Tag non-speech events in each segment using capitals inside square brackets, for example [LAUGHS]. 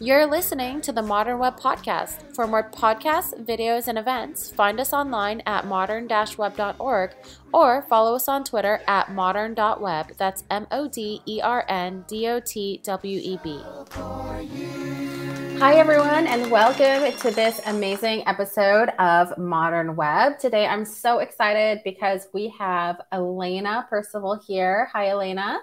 You're listening to the Modern Web Podcast. For more podcasts, videos, and events, find us online at modern-web.org or follow us on Twitter at modern.web. That's M O D E R N D O T W E B. Hi, everyone, and welcome to this amazing episode of Modern Web. Today, I'm so excited because we have Alaina Percival here. Hi, Alaina.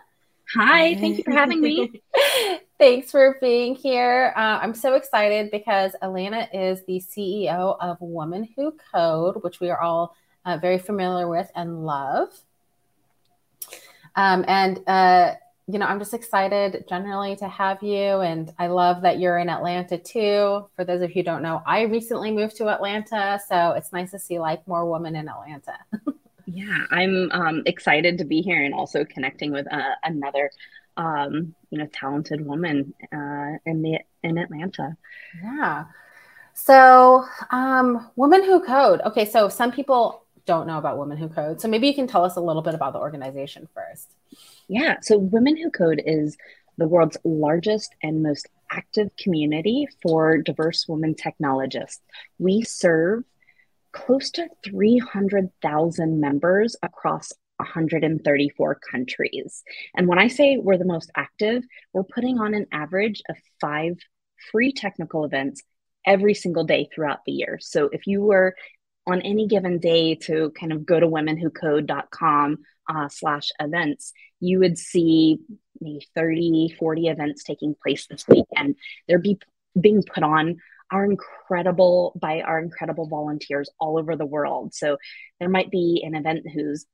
Hi, thank you for having me. [LAUGHS] Thanks for being here. Uh, I'm so excited because Alaina is the CEO of Women Who Code, which we are all uh, very familiar with and love. Um, and, uh, you know, I'm just excited generally to have you. And I love that you're in Atlanta too. For those of you who don't know, I recently moved to Atlanta. So it's nice to see like more women in Atlanta. [LAUGHS] Yeah, I'm um, excited to be here and also connecting with uh, another, um, you know, talented woman uh, in the in Atlanta. Yeah. So, um, Women Who Code. Okay, so some people don't know about Women Who Code. So maybe you can tell us a little bit about the organization first. Yeah. So, Women Who Code is the world's largest and most active community for diverse women technologists. We serve close to 300,000 members across 134 countries. And when I say we're the most active, we're putting on an average of five free technical events every single day throughout the year. So if you were on any given day to kind of go to womenwhocode.com uh, slash events, you would see maybe 30, 40 events taking place this week. And they're be, being put on are incredible by our incredible volunteers all over the world. So there might be an event who's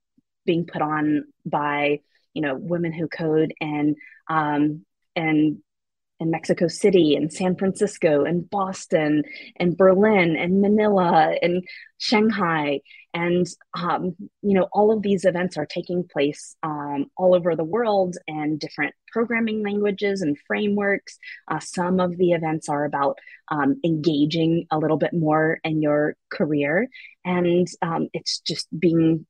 being put on by you know women who code and um, and in Mexico City and San Francisco and Boston and Berlin and Manila and Shanghai. And, um, you know, all of these events are taking place um, all over the world and different programming languages and frameworks. Uh, some of the events are about um, engaging a little bit more in your career. And um, it's just being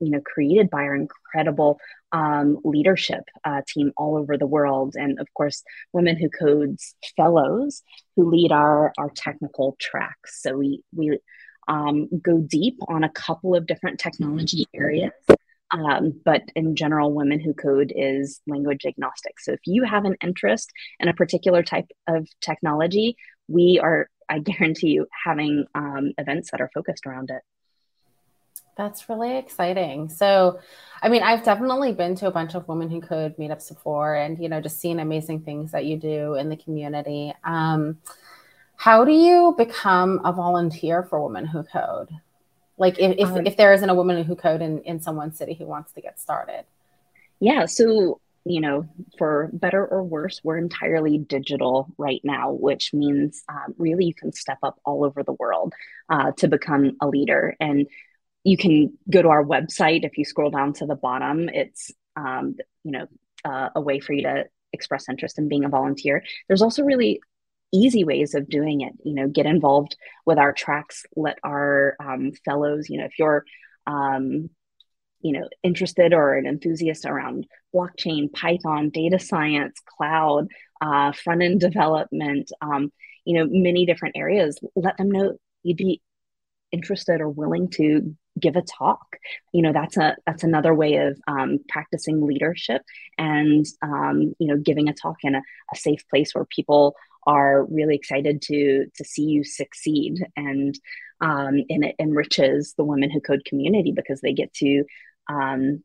you know created by our incredible um, leadership uh, team all over the world. And of course women who codes fellows who lead our our technical tracks. So we we um, go deep on a couple of different technology areas. Um, but in general women who code is language agnostic. So if you have an interest in a particular type of technology we are i guarantee you having um, events that are focused around it that's really exciting. So, I mean, I've definitely been to a bunch of Women Who Code meetups before and, you know, just seen amazing things that you do in the community. Um, how do you become a volunteer for Women Who Code? Like if, if, um, if there isn't a woman who code in, in someone's city who wants to get started. Yeah. So, you know, for better or worse, we're entirely digital right now, which means um, really you can step up all over the world uh, to become a leader. And you can go to our website. If you scroll down to the bottom, it's um, you know uh, a way for you to express interest in being a volunteer. There's also really easy ways of doing it. You know, get involved with our tracks. Let our um, fellows. You know, if you're um, you know interested or an enthusiast around blockchain, Python, data science, cloud, uh, front end development. Um, you know, many different areas. Let them know you'd be interested or willing to give a talk. You know that's a that's another way of um, practicing leadership and um, you know giving a talk in a, a, safe place where people are really excited to to see you succeed and um, and it enriches the women who code community because they get to um,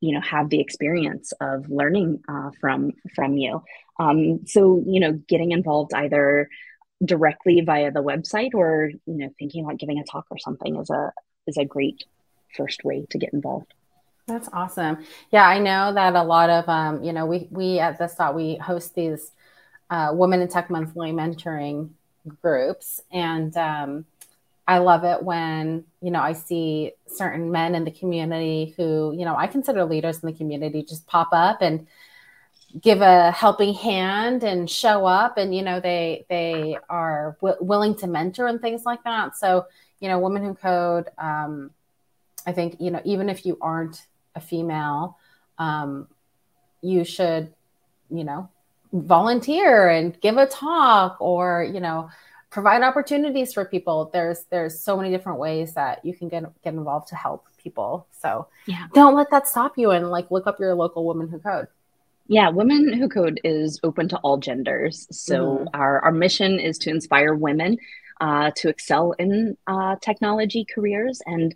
you know have the experience of learning uh, from from you. Um, so you know getting involved either directly via the website or you know thinking about giving a talk or something is a is a great first way to get involved. That's awesome. Yeah, I know that a lot of um, you know, we we at This Dot we host these uh, Women in Tech Monthly mentoring groups, and um, I love it when you know I see certain men in the community who you know I consider leaders in the community just pop up and give a helping hand and show up, and you know they they are w- willing to mentor and things like that. So you know, Women Who Code, um, I think, you know, even if you aren't a female, um, you should, you know, volunteer and give a talk or you know provide opportunities for people. There's there's so many different ways that you can get get involved to help people. So yeah. don't let that stop you and like look up your local women who code. Yeah. Women who code is open to all genders. So mm-hmm. our, our mission is to inspire women uh, to excel in uh, technology careers and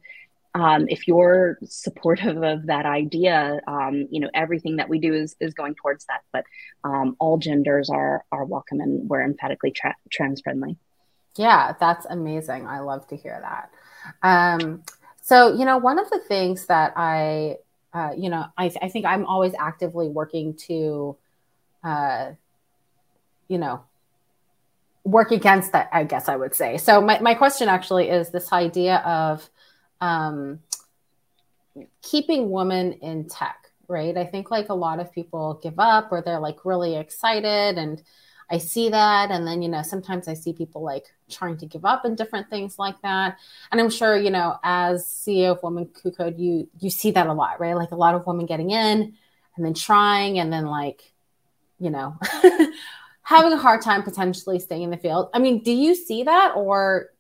um, if you're supportive of that idea, um, you know everything that we do is is going towards that. But um, all genders are are welcome, and we're emphatically tra- trans friendly. Yeah, that's amazing. I love to hear that. Um, so you know, one of the things that I, uh, you know, I, I think I'm always actively working to, uh, you know, work against that. I guess I would say. So my my question actually is this idea of um, keeping women in tech, right? I think like a lot of people give up or they're like really excited and I see that. And then, you know, sometimes I see people like trying to give up and different things like that. And I'm sure, you know, as CEO of Women Who Code, you you see that a lot, right? Like a lot of women getting in and then trying and then like, you know, [LAUGHS] having a hard time potentially staying in the field. I mean, do you see that or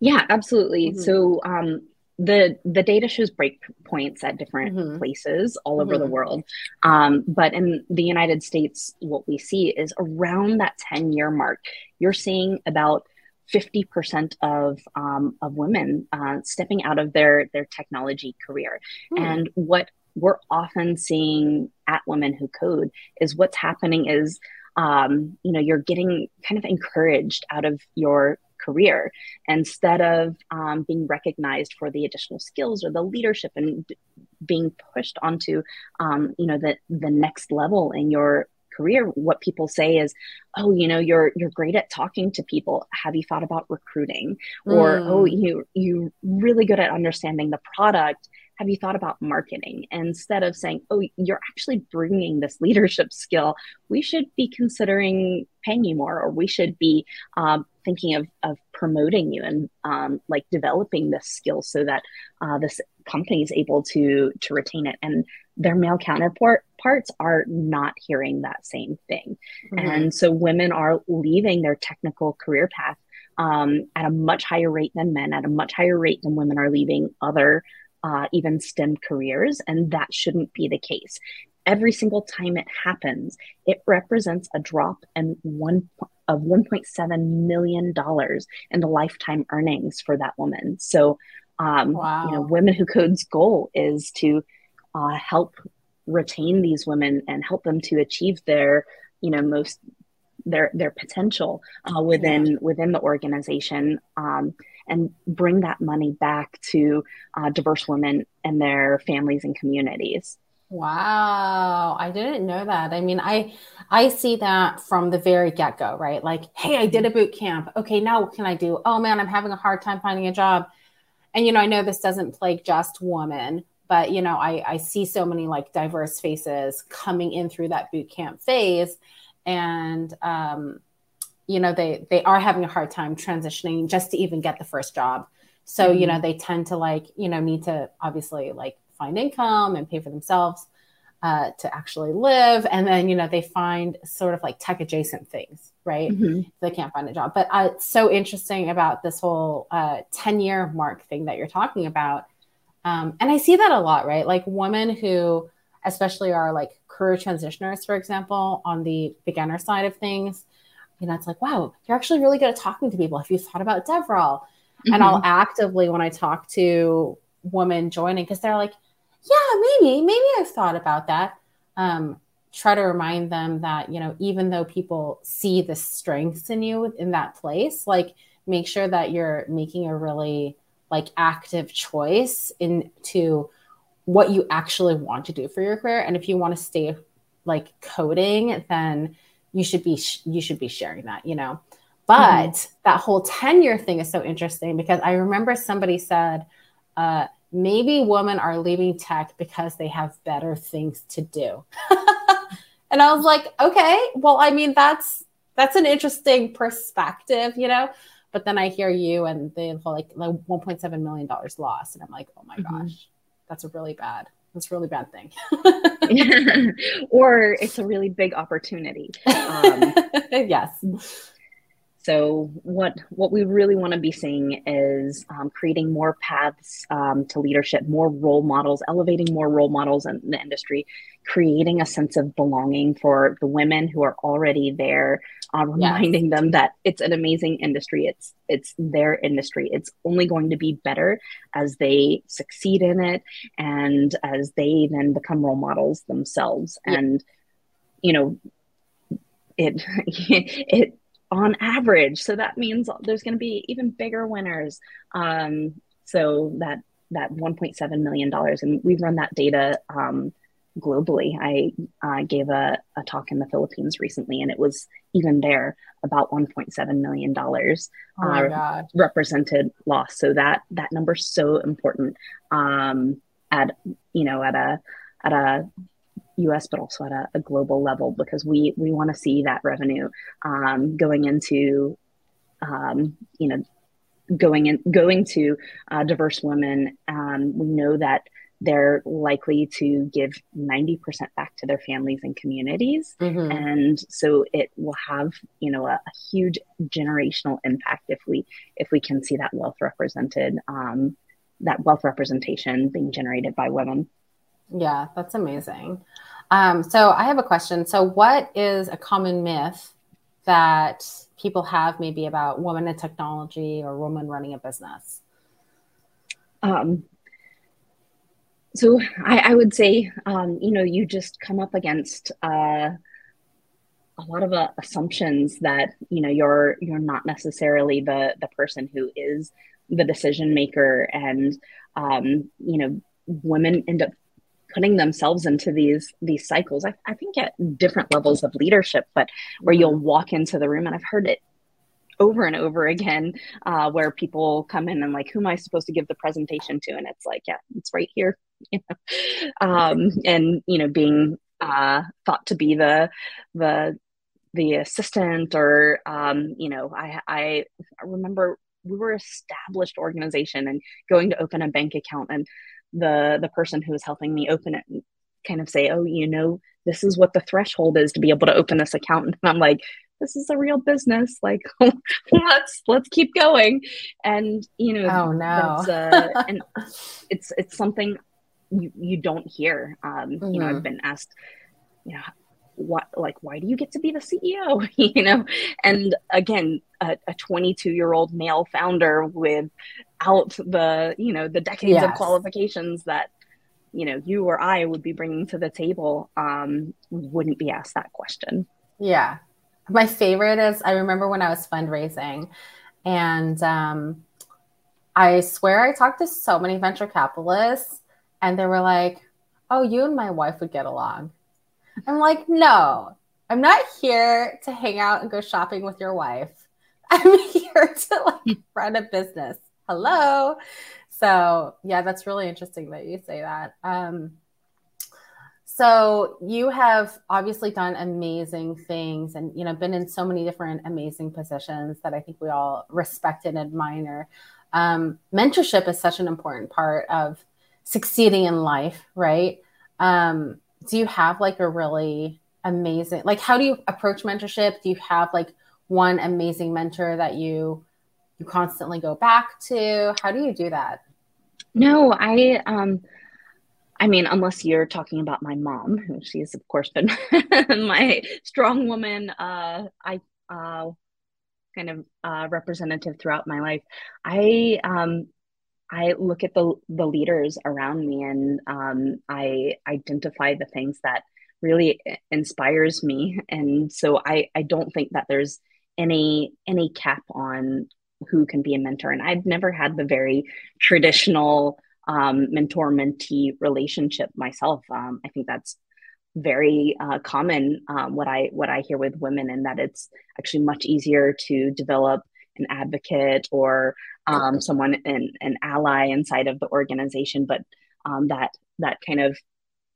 yeah, absolutely. Mm-hmm. So um, the the data shows break points at different mm-hmm. places all over mm-hmm. the world, um, but in the United States, what we see is around that ten year mark. You're seeing about 50% of um, of women uh, stepping out of their their technology career, mm. and what we're often seeing at Women Who Code is what's happening is um, you know you're getting kind of encouraged out of your career instead of um, being recognized for the additional skills or the leadership and being pushed onto um, you know the the next level in your career what people say is oh you know you're you're great at talking to people have you thought about recruiting or oh mm. you you really good at understanding the product have you thought about marketing? instead of saying, oh, you're actually bringing this leadership skill, we should be considering paying you more, or we should be um, thinking of, of promoting you and um, like developing this skill so that uh, this company is able to to retain it. And their male counterparts are not hearing that same thing. Mm-hmm. And so women are leaving their technical career path um, at a much higher rate than men, at a much higher rate than women are leaving other uh, even STEM careers, and that shouldn't be the case. Every single time it happens, it represents a drop in one of 1.7 million dollars in the lifetime earnings for that woman. So, um, wow. you know, Women Who Code's goal is to uh, help retain these women and help them to achieve their, you know, most their their potential uh, within yeah. within the organization. Um, and bring that money back to uh, diverse women and their families and communities. Wow, I didn't know that. I mean, I I see that from the very get-go, right? Like, hey, I did a boot camp. Okay, now what can I do? Oh man, I'm having a hard time finding a job. And you know, I know this doesn't plague just women, but you know, I I see so many like diverse faces coming in through that boot camp phase. And um you know they they are having a hard time transitioning just to even get the first job. So mm-hmm. you know they tend to like you know need to obviously like find income and pay for themselves uh, to actually live. And then you know they find sort of like tech adjacent things right mm-hmm. they can't find a job but uh, it's so interesting about this whole uh, 10 year mark thing that you're talking about um, and i see that a lot right like women who especially are like career transitioners for example on the beginner side of things you know, it's like, wow, you're actually really good at talking to people. Have you thought about DevRel? Mm-hmm. And I'll mm-hmm. actively, when I talk to women joining, because they're like, yeah, maybe, maybe I've thought about that. Um, try to remind them that, you know, even though people see the strengths in you in that place, like make sure that you're making a really like active choice into what you actually want to do for your career. And if you want to stay like coding, then you should be you should be sharing that you know but mm-hmm. that whole tenure thing is so interesting because i remember somebody said uh, maybe women are leaving tech because they have better things to do [LAUGHS] and i was like okay well i mean that's that's an interesting perspective you know but then i hear you and the whole like like 1.7 million dollars loss, and i'm like oh my mm-hmm. gosh that's a really bad that's a really bad thing. [LAUGHS] or it's a really big opportunity. [LAUGHS] Um, yes. So what what we really want to be seeing is um, creating more paths um, to leadership, more role models, elevating more role models in the industry, creating a sense of belonging for the women who are already there, uh, reminding yes. them that it's an amazing industry. It's it's their industry. It's only going to be better as they succeed in it and as they then become role models themselves. Yeah. And you know, it [LAUGHS] it on average. So that means there's going to be even bigger winners. Um, so that that 1.7 million dollars, and we've run that data um, globally. I uh, gave a, a talk in the Philippines recently, and it was even there about 1.7 million dollars oh uh, represented loss. So that that number's so important um, at you know at a at a US, but also at a, a global level, because we we want to see that revenue um, going into, um, you know, going in going to uh, diverse women. Um, we know that they're likely to give 90% back to their families and communities mm-hmm. and so it will have you know a, a, huge generational impact if we if we can see that wealth represented um, that wealth representation being generated by women yeah that's amazing um, so I have a question. So what is a common myth that people have maybe about women in technology or women running a business? Um, so I, I, would say, um, you know, you just come up against uh, a lot of uh, assumptions that you know you're you're not necessarily the the person who is the decision maker, and um, you know, women end up putting themselves into these these cycles. I, I think at different levels of leadership but where you'll mm-hmm. walk into the room and i've heard it over and over again uh, where people come in and like who am i supposed to give the presentation to? And it's like yeah it's right here. [LAUGHS] Um, and you know being uh, thought to be the the the assistant or um, you know I, I remember we were established organization and going to open a bank account and the the person who was helping me open it kind of say, "Oh, you know, this is what the threshold is to be able to open this account." And I'm like, "This is a real business. Like, [LAUGHS] let's let's keep going." And you know, oh no, uh, [LAUGHS] and it's it's something you you don't hear. Um, mm-hmm. You know, I've mm-hmm. been asked, you know, what like why do you get to be the ceo [LAUGHS] you know? And again a 22 year old male founder without the you know the decades yes. of qualifications that you know you or i would be bringing to the table um wouldn't be asked that question. Yeah. My favorite is i remember when i was fundraising and um i swear i talked to so many venture capitalists and they were like oh you and my wife would get along I'm like, no, I'm not here to hang out and go shopping with your wife. [LAUGHS] I'm here to like [LAUGHS] run a business. Hello. So yeah, that's really interesting that you say that. Um, so you have obviously done amazing things and you know been in so many different amazing positions that I think we all respect and admire. Um, mentorship is such an important part of succeeding in life, right? Um, do you have like a really amazing like how do you approach mentorship? Do you have like one amazing mentor that you you constantly go back to? How do you do that? No i um i mean unless you're talking about my mom who she's of course been [LAUGHS] my strong woman uh i uh kind of uh representative throughout my life. I um I look at the the leaders around me and um, I identify the things that really inspires me, and so I I don't think that there's any any cap on who can be a mentor, and I've never had the very traditional um, mentor mentee relationship myself. Um, I think that's very uh, common um, what I what I hear with women, and that it's actually much easier to develop an advocate or um, someone an, an ally inside of the organization but um, that that kind of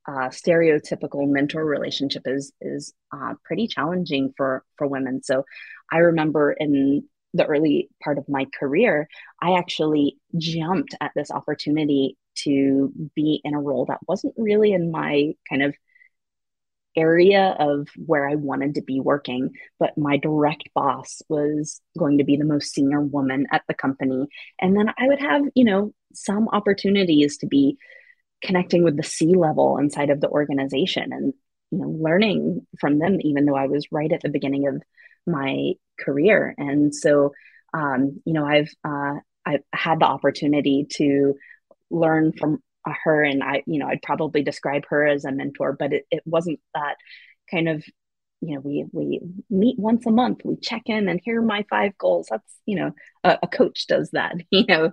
uh, stereotypical mentor relationship is is uh, pretty challenging for for women. So i remember in the early part of my career i actually jumped at this opportunity to be in a role that wasn't really in my kind of area of where I wanted to be working, but my direct boss was going to be the most senior woman at the company. And then I would have, you know, some opportunities to be connecting with the C level inside of the organization and, you know, learning from them, even though I was right at the beginning of my career. And so, um, you know, I've, uh, I've had the opportunity to learn from her and I, you know, I'd probably describe her as a mentor, but it, it wasn't that kind of, you know, we we meet once a month, we check in and here are my five goals. That's, you know, a, a coach does that, [LAUGHS] you know.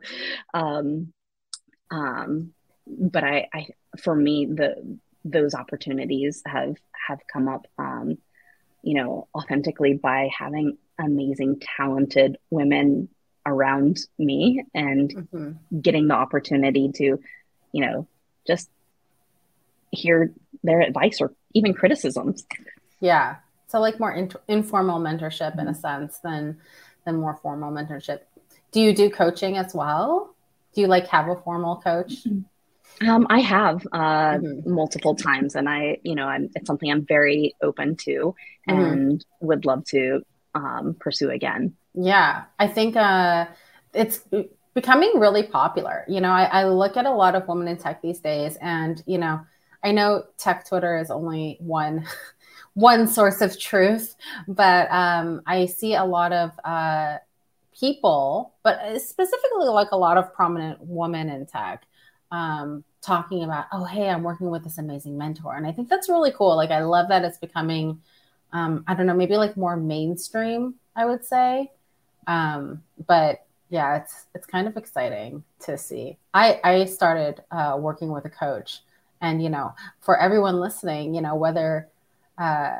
Um, um, but I, I for me, the those opportunities have have come up um, you know, authentically by having amazing, talented women around me and mm-hmm. getting the opportunity to you know, just hear their advice or even criticisms. Yeah. So like more in- informal mentorship in a mm-hmm. sense than than more formal mentorship. Do you do coaching as well? Do you like have a formal coach? Um, I have uh, mm-hmm. multiple times, and I, you know, I'm, it's something I'm very open to mm-hmm. and mm-hmm. would love to um, pursue again. Yeah, I think uh, it's becoming really popular. You know, I, I look at a lot of women in tech these days, and you know, I know tech Twitter is only one [LAUGHS] one source of truth, but um, I see a lot of uh, people, but specifically like a lot of prominent women in tech, um, talking about, oh, hey, I'm working with this amazing mentor, and I think that's really cool. Like, I love that it's becoming, um, I don't know, maybe like more mainstream. I would say, um, but yeah, it's it's kind of exciting to see. I I started uh, working with a coach, and you know, for everyone listening, you know, whether uh,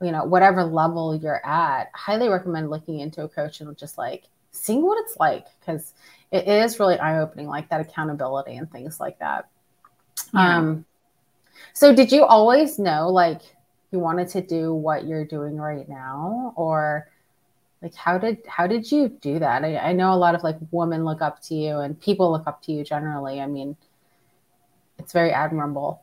you know whatever level you're at, highly recommend looking into a coach and just like seeing what it's like because it is really eye opening, like that accountability and things like that. Yeah. Um, so did you always know like you wanted to do what you're doing right now, or like how did how did you do that? I, I, know a lot of like women look up to you and people look up to you generally. I mean it's very admirable.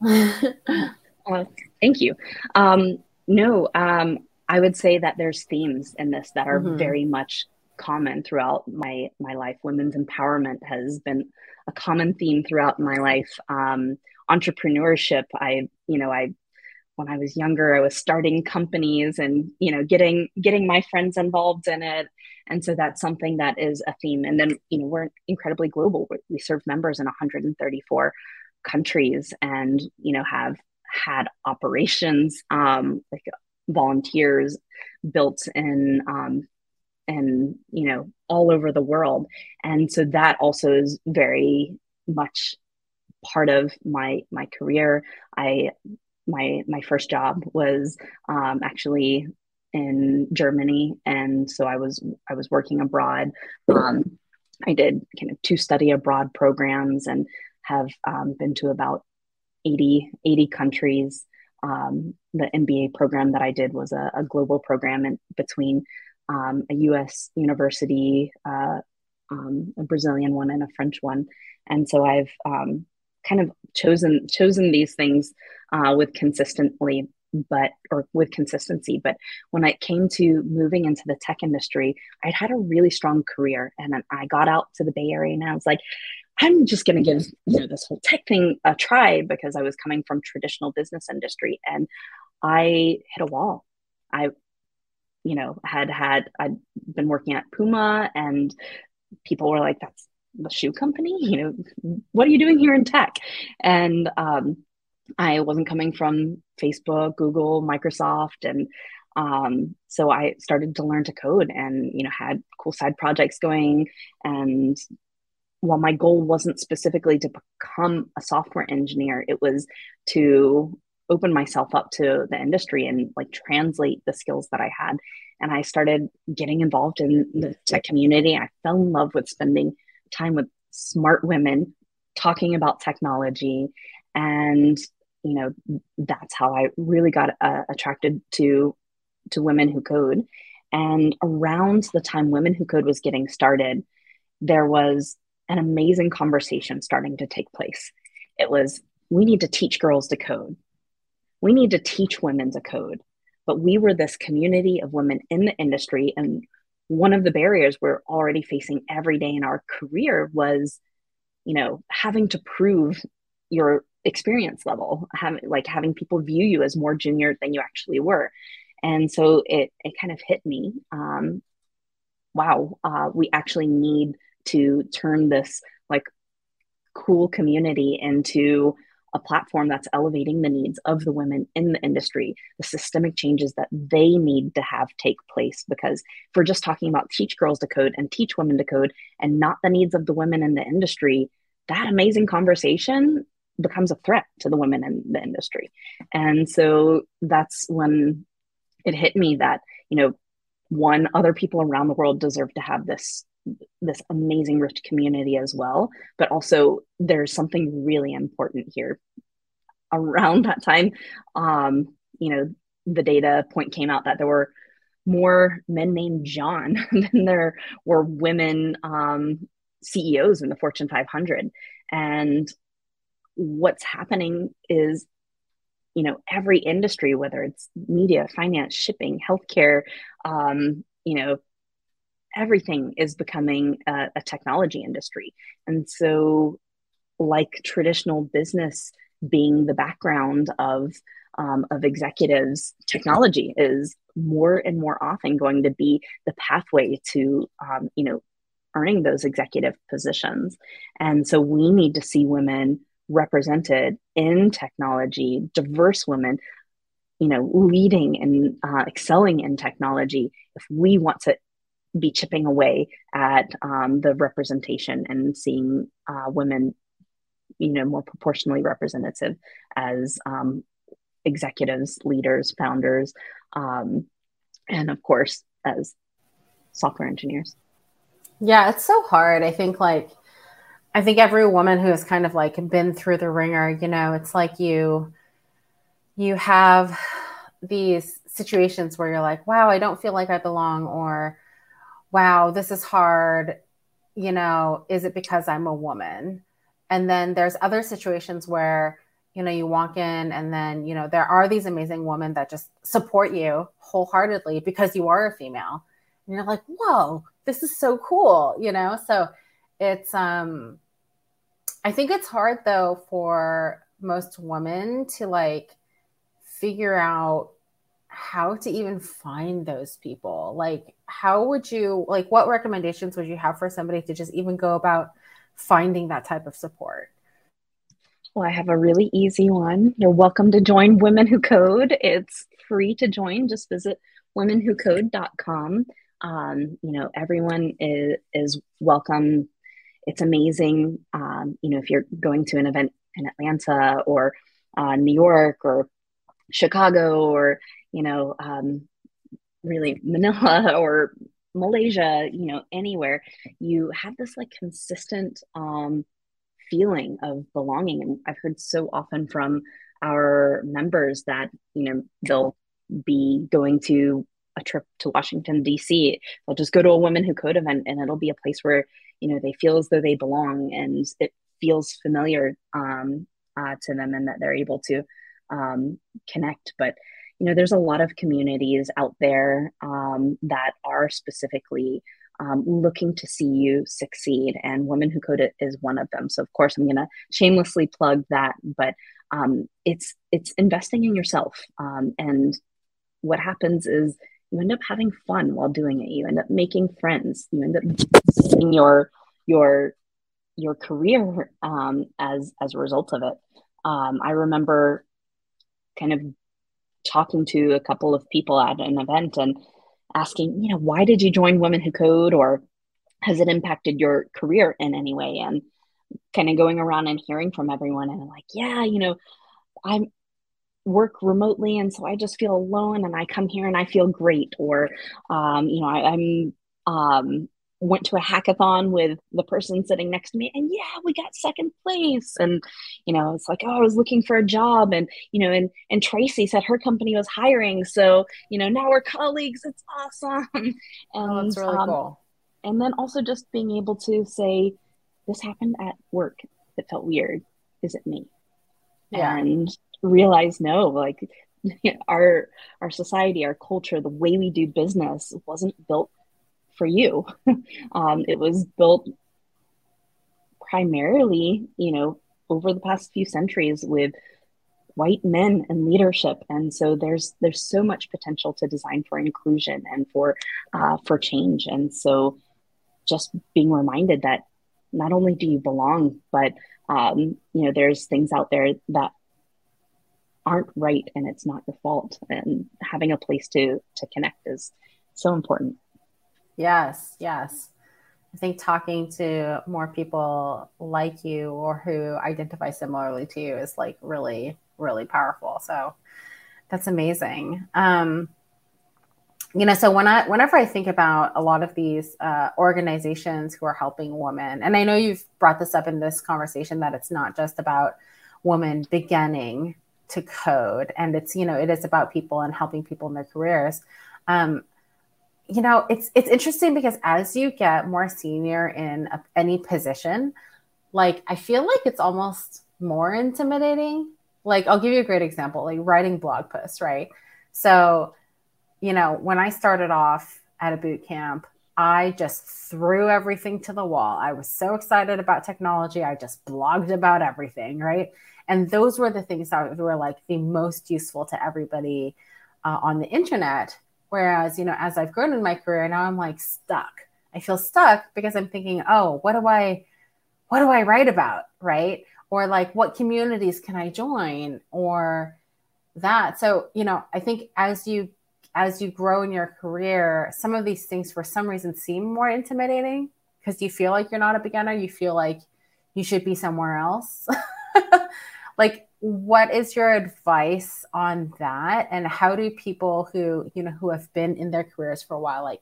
Well, [LAUGHS] thank you. Um, no um, i would say that there's themes in this that are mm-hmm. very much common throughout my my life. Women's empowerment has been a common theme throughout my life. Um, entrepreneurship i you know i when I was younger, I was starting companies and you know getting getting my friends involved in it, and so that's something that is a theme. And then you know we're incredibly global. We serve members in 134 countries, and you know have had operations um, like volunteers built in um, and you know all over the world, and so that also is very much part of my my career. I my my first job was um, actually in Germany, and so I was I was working abroad. Um, I did kind of two study abroad programs and have um, been to about 80, 80 countries. Um, the MBA program that I did was a, a global program in between um, a U.S. university, uh, um, a Brazilian one, and a French one. And so I've kind of chosen chosen these things uh, with consistently but or with consistency. But when it came to moving into the tech industry i'd had a really strong career and then i got out to the bay area and i was like i'm just going to give you know this whole tech thing a try because i was coming from traditional business industry and i hit a wall. I you know had had i'd been working at puma and people were like that's the shoe company you know what are you doing here in tech? And um, i wasn't coming from facebook google microsoft and um, so i started to learn to code and you know had cool side projects going. And while my goal wasn't specifically to become a software engineer it was to open myself up to the industry and like translate the skills that i had. And i started getting involved in the tech community. I fell in love with spending time with smart women talking about technology and you know that's how i really got uh, attracted to to women who code and around the time women who code was getting started there was an amazing conversation starting to take place. It was, we need to teach girls to code. We need to teach women to code. But we were this community of women in the industry. And one of the barriers we're already facing every day in our career was, you know, having to prove your experience level, having like having people view you as more junior than you actually were. And so it it kind of hit me. Um, wow, uh, we actually need to turn this like cool community into a platform that's elevating the needs of the women in the industry, the systemic changes that they need to have take place. Because if we're just talking about teach girls to code and teach women to code and not the needs of the women in the industry, that amazing conversation becomes a threat to the women in the industry. And so that's when it hit me that, you know, one, other people around the world deserve to have this this amazing rich community as well. But also there's something really important here around [LAUGHS] that time. Um you know the data point came out that there were more men named john [LAUGHS] than there were women um ceos in the fortune 500 and what's happening is you know every industry whether it's media finance shipping healthcare um, you know everything is becoming a, a technology industry. And so, like traditional business being the background of um, of executives, technology is more and more often going to be the pathway to um, you know earning those executive positions. And so we need to see women represented in technology, diverse women, you know, leading and uh, excelling in technology. If we want to be chipping away at um, the representation and seeing uh, women, you know, more proportionally representative as um, executives, leaders, founders, um, and of course as software engineers. Yeah, it's so hard. I think like I think every woman who has kind of like been through the ringer, you know, it's like you you have these situations where you're like, wow, I don't feel like I belong or wow, this is hard. You know, is it because I'm a woman? And then there's other situations where, you know, you walk in and then, you know, there are these amazing women that just support you wholeheartedly because you are a female. And you're like, whoa, this is so cool, you know? So it's, um, I think it's hard though for most women to like figure out how to even find those people. Like, how would you, like, what recommendations would you have for somebody to just even go about finding that type of support? Well, I have a really easy one. You're welcome to join Women Who Code. It's free to join. Just visit womenwhocode.com. Um, you know, everyone is, is welcome. It's amazing. Um, you know, if you're going to an event in Atlanta or uh, New York or Chicago or you know, um, really Manila [LAUGHS] or Malaysia, you know, anywhere, you have this like consistent um, feeling of belonging. And I've heard so often from our members that, you know, they'll be going to a trip to Washington, D.C. They'll just go to a Women Who Code event and it'll be a place where, you know, they feel as though they belong and it feels familiar um, uh, to them and that they're able to um, connect. But you know there's a lot of communities out there um, that are specifically um, looking to see you succeed and women who code is one of them. So of course i'm going to shamelessly plug that but um, it's it's investing in yourself um, and what happens is you end up having fun while doing it. You end up making friends. You end up seeing your your your career um, as as a result of it. Um, i remember kind of talking to a couple of people at an event and asking, you know, why did you join Women Who Code or has it impacted your career in any way? And kind of going around and hearing from everyone and like, yeah, you know, I work remotely and so I just feel alone and I come here and I feel great. Or, um, you know, I, am um, went to a hackathon with the person sitting next to me and yeah we got second place and you know it's like oh i was looking for a job and you know and and tracy said her company was hiring so you know now we're colleagues it's awesome [LAUGHS] and oh, that's really um, cool and then also just being able to say this happened at work that felt weird. Is it me? Yeah. And realize no, like [LAUGHS] our our society, our culture, the way we do business wasn't built for you. [LAUGHS] um, it was built primarily, you know, over the past few centuries with white men and leadership. And so there's there's so much potential to design for inclusion and for uh, for change. And so just being reminded that not only do you belong but um, you know there's things out there that aren't right and it's not your fault. And having a place to to connect is so important yes yes I think talking to more people like you or who identify similarly to you is like really, really powerful. So that's amazing. Um, you know, so when I, whenever I think about a lot of these uh, organizations who are helping women, and I know you've brought this up in this conversation that it's not just about women beginning to code, and it's you know it is about people and helping people in their careers. Um, you know, it's it's interesting because as you get more senior in a, any position, like I feel like it's almost more intimidating. Like I'll give you a great example, like writing blog posts, right? So, you know, when I started off at a boot camp, I just threw everything to the wall. I was so excited about technology. I just blogged about everything, right? And those were the things that were like the most useful to everybody uh, on the internet Whereas, you know, as I've grown in my career, now I'm like stuck. I feel stuck because I'm thinking, oh, what do I, what do I write about? Right. Or like, what communities can I join? Or that. So, you know, I think as you, as you grow in your career, some of these things for some reason seem more intimidating because you feel like you're not a beginner. You feel like you should be somewhere else. [LAUGHS] like what is your advice on that? And how do people who you know who have been in their careers for a while like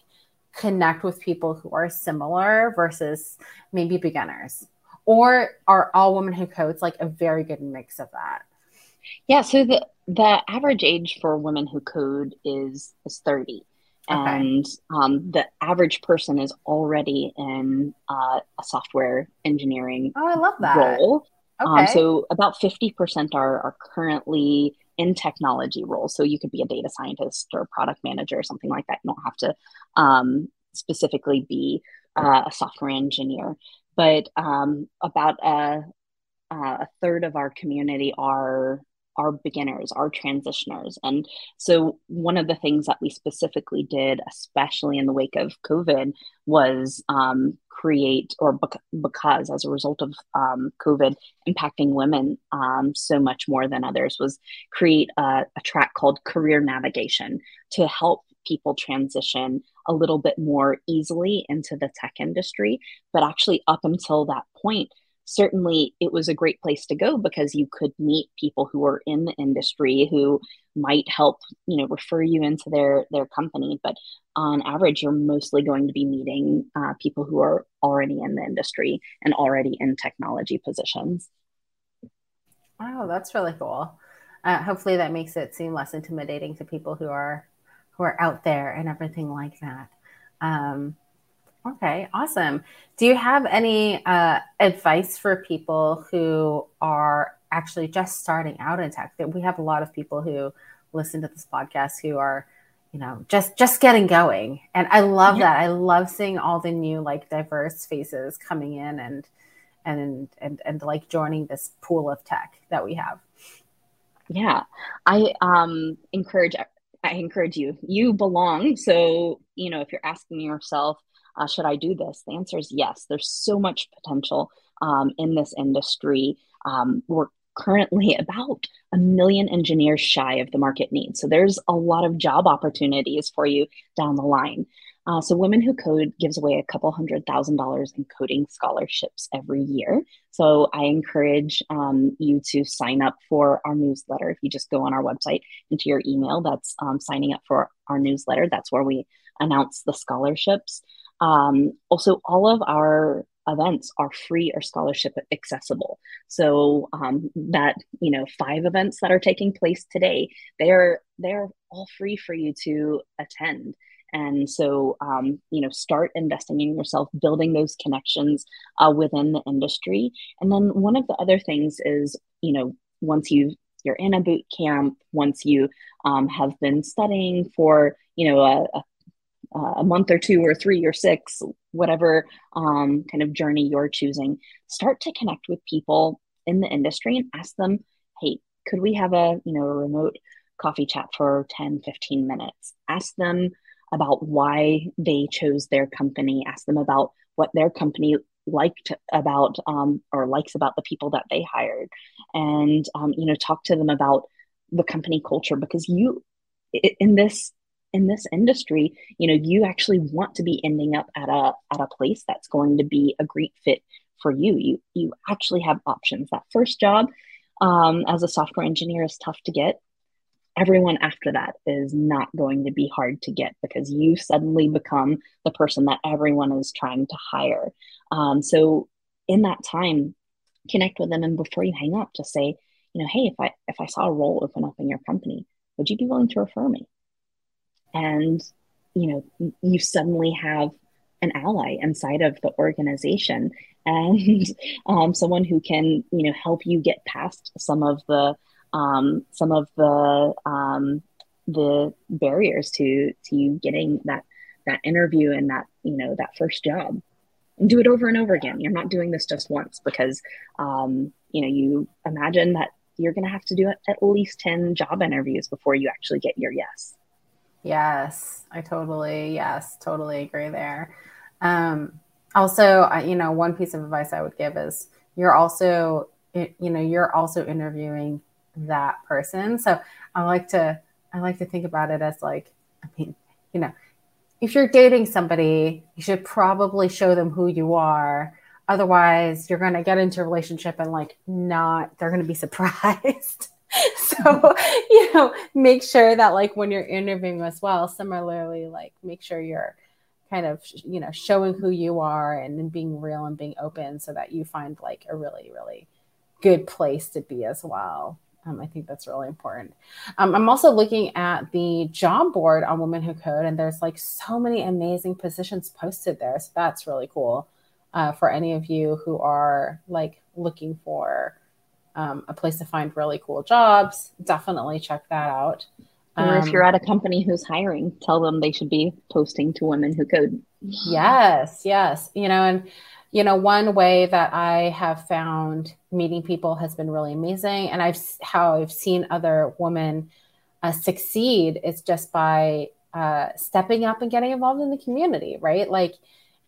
connect with people who are similar versus maybe beginners? Or are all women who codes like a very good mix of that? Yeah so the the average age for women who code is is 30 okay. and um, the average person is already in uh, a software engineering oh i love that. role okay. Um, so about 50% are, are currently in technology roles. So you could be a data scientist or product manager or something like that. You don't have to um, specifically be uh, a software engineer. But um, about a, a third of our community are are beginners, are transitioners. And so, one of the things that we specifically did, especially in the wake of COVID, was um, create, or bec- because as a result of um, COVID impacting women um, so much more than others, was create a, a track called Career Navigation to help people transition a little bit more easily into the tech industry. But actually, up until that point, certainly it was a great place to go because you could meet people who are in the industry who might help you know refer you into their their company. But on average you're mostly going to be meeting uh, people who are already in the industry and already in technology positions. Wow that's really cool. Uh, hopefully that makes it seem less intimidating to people who are who are out there and everything like that. Um, Okay, awesome. Do you have any uh, advice for people who are actually just starting out in tech? We have a lot of people who listen to this podcast who are, you know, just just getting going, and I love yeah. that. I love seeing all the new like diverse faces coming in and and and and like joining this pool of tech that we have. Yeah, I um encourage I encourage you. You belong. So you know, if you're asking yourself uh, should I do this? The answer is yes. There's so much potential um, in this industry. Um, we're currently [LAUGHS] about a million engineers shy of the market need. So there's a lot of job opportunities for you down the line. Uh, so Women Who Code gives away a couple hundred thousand dollars in coding scholarships every year. So I encourage um, you to sign up for our newsletter. If you just go on our website into your email, that's um, signing up for our newsletter. That's where we announce the scholarships. Um, also, all of our events are free or scholarship accessible. So um, that you know, five events that are taking place today, they're they're all free for you to attend. And so, um, you know, start investing in yourself, building those connections uh, within the industry. And then one of the other things is, you know, once you you're in a boot camp, once you um, have been studying for, you know, a, a a month or two or three or six, whatever um, kind of journey you're choosing, start to connect with people in the industry and ask them, hey, could we have a, you know, a remote coffee chat for 10, 15 minutes? Ask them about why they chose their company, ask them about what their company liked about um, or likes about the people that they hired and um, you know talk to them about the company culture because you in this in this industry you know you actually want to be ending up at a at a place that's going to be a great fit for you. You you actually have options. That first job um, as a software engineer is tough to get. Everyone after that is not going to be hard to get because you suddenly become the person that everyone is trying to hire. Um, so in that time connect with them. And before you hang up just say you know hey if i if i saw a role open up in your company would you be willing to refer me and you know you suddenly have an ally inside of the organization. [LAUGHS] And um, someone who can you know help you get past some of the um, some of the um, the barriers to to you getting that that interview and that you know that first job. And do it over and over again. You're not doing this just once because um, you know you imagine that you're going to have to do at least 10 job interviews before you actually get your yes Yes, I totally, yes, totally agree there. Um, also, you know, one piece of advice I would give is you're also, you know, you're also interviewing that person. So I like to, I like to think about it as like, I mean, you know, if you're dating somebody, you should probably show them who you are. Otherwise, you're going to get into a relationship and like not, they're going to be [LAUGHS] surprised. [LAUGHS] [LAUGHS] so you know make sure that like when you're interviewing as well similarly like make sure you're kind of you know showing who you are and then being real and being open so that you find like a really really good place to be as well. Um, i think that's really important. Um, i'm also looking at the job board on women who code and there's like so many amazing positions posted there so that's really cool uh, for any of you who are like looking for um, a place to find really cool jobs, definitely check that out. Or if you're um, at a company who's hiring, tell them they should be posting to women who code. Yes, yes. You know, and you know, one way that I have found meeting people has been really amazing, and I've how I've seen other women uh, succeed is just by uh, stepping up and getting involved in the community, right? Like,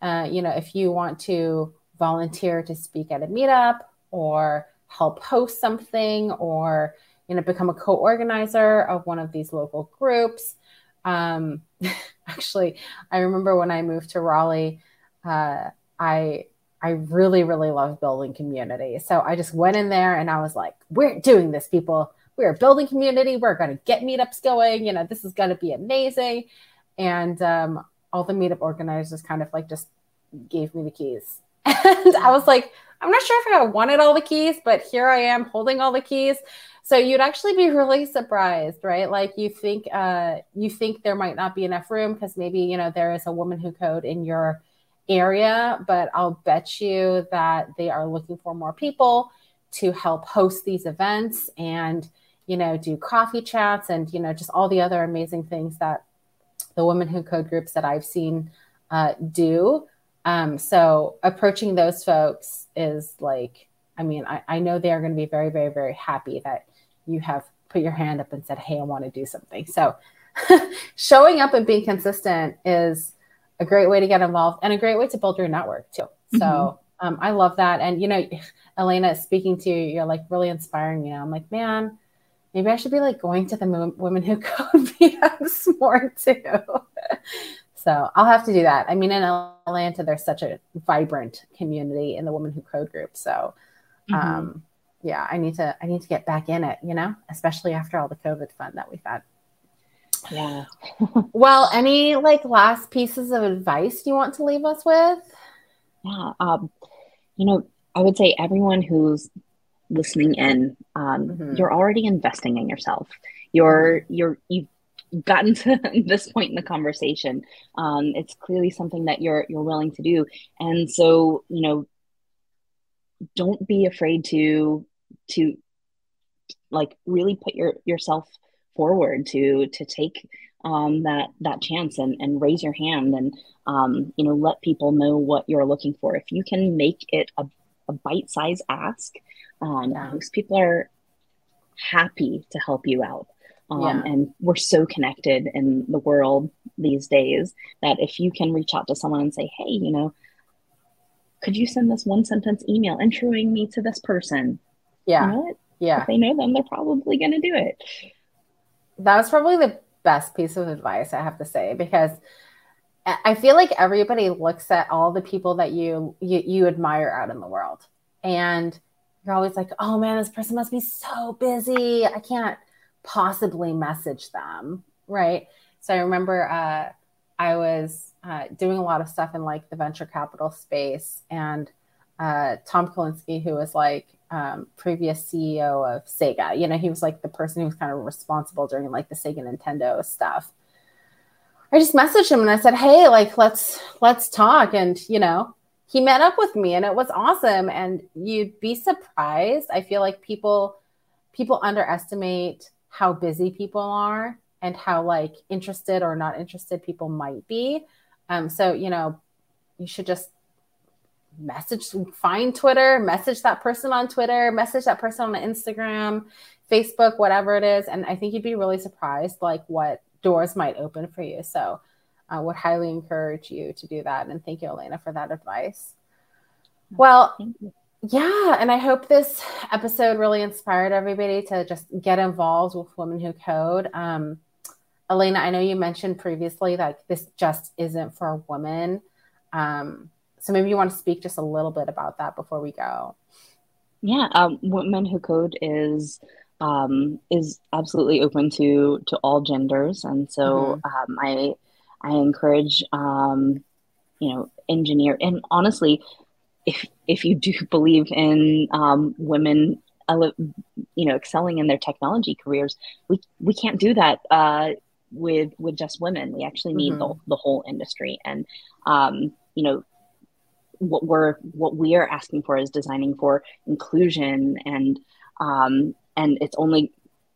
uh, you know, if you want to volunteer to speak at a meetup or help host something or you know become a co-organizer of one of these local groups. Um, [LAUGHS] actually i remember when i moved to raleigh uh, i i really really love building community. So i just went in there and i was like we're doing this people. We're building community. We're going to get meetups going. You know this is going to be amazing. And um, all the meetup organizers kind of like just gave me the keys. [LAUGHS] And i was like I'm not sure if I wanted all the keys, but here I am holding all the keys. So you'd actually be really surprised, right? Like you think uh, you think there might not be enough room because maybe you know there is a woman who code in your area, but I'll bet you that they are looking for more people to help host these events and you know do coffee chats and you know just all the other amazing things that the women who code groups that I've seen uh, do. Um, so approaching those folks is like, I mean, I, I know they are going to be very, very, very happy that you have put your hand up and said, Hey, I want to do something. So [LAUGHS] showing up and being consistent is a great way to get involved and a great way to build your network too. Mm-hmm. So um, I love that. And, you know, [LAUGHS] Alaina, speaking to you, you're like really inspiring me. I'm like, man, maybe I should be like going to the women who [LAUGHS] code meetups more too. So I'll have to do that. I mean, in Atlanta, there's such a vibrant community in the Women Who Code group. So, mm-hmm. um, yeah, I need to I need to get back in it. You know, especially after all the COVID fun that we've had. Yeah. well, any like last pieces of advice you want to leave us with? Yeah. Um, you know, I would say everyone who's listening in, um, mm-hmm. you're already investing in yourself. You're mm-hmm. you're you gotten [LAUGHS] to this point in the conversation. Um, it's clearly something that you're you're willing to do, and so you know, don't be afraid to to like really put your yourself forward to to take um, that that chance and and raise your hand and um, you know let people know what you're looking for. If you can make it a, a bite size ask, um, yeah. most people are happy to help you out. Um, yeah. And we're so connected in the world these days that if you can reach out to someone and say, hey, you know, could you send this one sentence email introing me to this person? Yeah. You know yeah. If they know them, they're probably going to do it. That was probably the best piece of advice I have to say because I feel like everybody looks at all the people that you, you you admire out in the world and you're always like, "Oh man, this person must be so busy. I can't possibly message them." Right? So I remember uh, I was uh, doing a lot of stuff in like the venture capital space and uh, Tom Kalinske, who was like um, previous CEO of Sega. You know, he was like the person who was kind of responsible during like the Sega Nintendo stuff. I just messaged him and I said, "Hey, like let's let's talk." And you know, he met up with me and it was awesome. And you'd be surprised. I feel like people people underestimate how busy people are and how like interested or not interested people might be. Um, so you know, you should just message, find Twitter, message that person on Twitter, message that person on Instagram, Facebook, whatever it is. And I think you'd be really surprised like what doors might open for you. So I would highly encourage you to do that. And thank you, Alaina, for that advice. Well, yeah, and I hope this episode really inspired everybody to just get involved with Women Who Code. Um, Alaina, I know you mentioned previously that this just isn't for women. Um, so maybe you want to speak just a little bit about that before we go. Yeah, um, Women Who Code is um, is absolutely open to to all genders, and so mm-hmm. um, I I encourage um, you know engineer and honestly, if if you do believe in um, women, you know, excelling in their technology careers, we we can't do that. Uh, with with just women we actually need mm-hmm. the, the whole industry and um, you know what we're what we are asking for is designing for inclusion and um, and it's only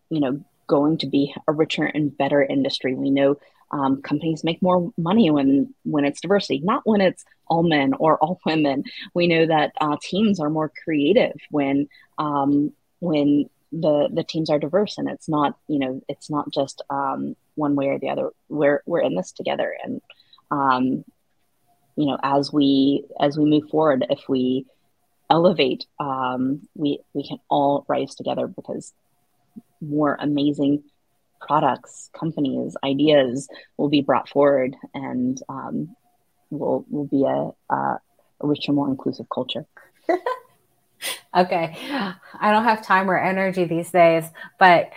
you know going to be a richer and better industry. We know um, companies make more money when when it's diversity, not when it's all men or all [LAUGHS] women. We know that uh, teams are more creative when um, when the the teams are diverse and it's not you know it's not just um, one way or the other. We're we're in this together and um, you know as we as we move forward if we elevate um, we we can all rise together because more amazing products companies ideas will be brought forward and um, will will be a, a richer more inclusive culture [LAUGHS] okay i don't have time or energy these days but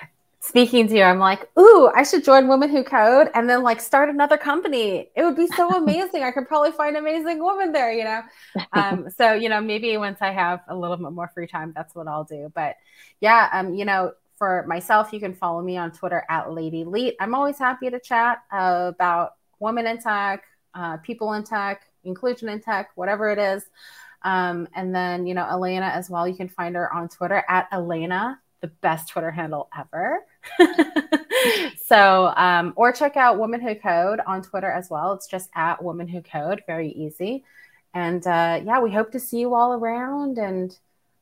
speaking to you, I'm like, ooh, I should join Women Who Code and then like start another company. It would be so [LAUGHS] amazing. I could probably find amazing women there, you know? Um, so, you know, maybe once I have a little bit more free time, that's what I'll do. But yeah, um, you know, for myself, you can follow me on Twitter at Lady Leet. I'm always happy to chat about women in tech, uh, people in tech, inclusion in tech, whatever it is. Um, and then, you know, Alaina as well. You can find her on Twitter at Alaina the best Twitter handle ever. [LAUGHS] so, um, or check out Woman Who Code on Twitter as well. It's just at Woman Who Code, very easy. And uh, yeah, we hope to see you all around and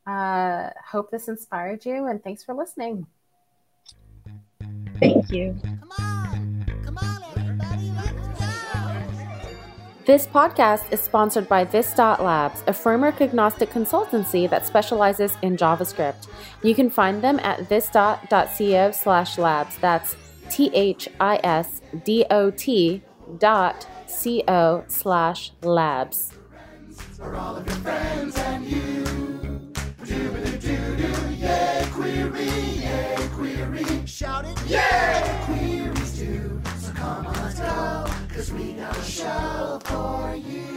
uh, hope this inspired you. And thanks for listening. Thank you. Come on, come on, everybody, this podcast is sponsored by This Labs, a framework agnostic consultancy that specializes in JavaScript. You can find them at this.co slash labs. That's T H I S D O T dot C O slash labs. query, yeah, query. Shout it, yeah, queries do. So come on, let's go, cause we got a show for you.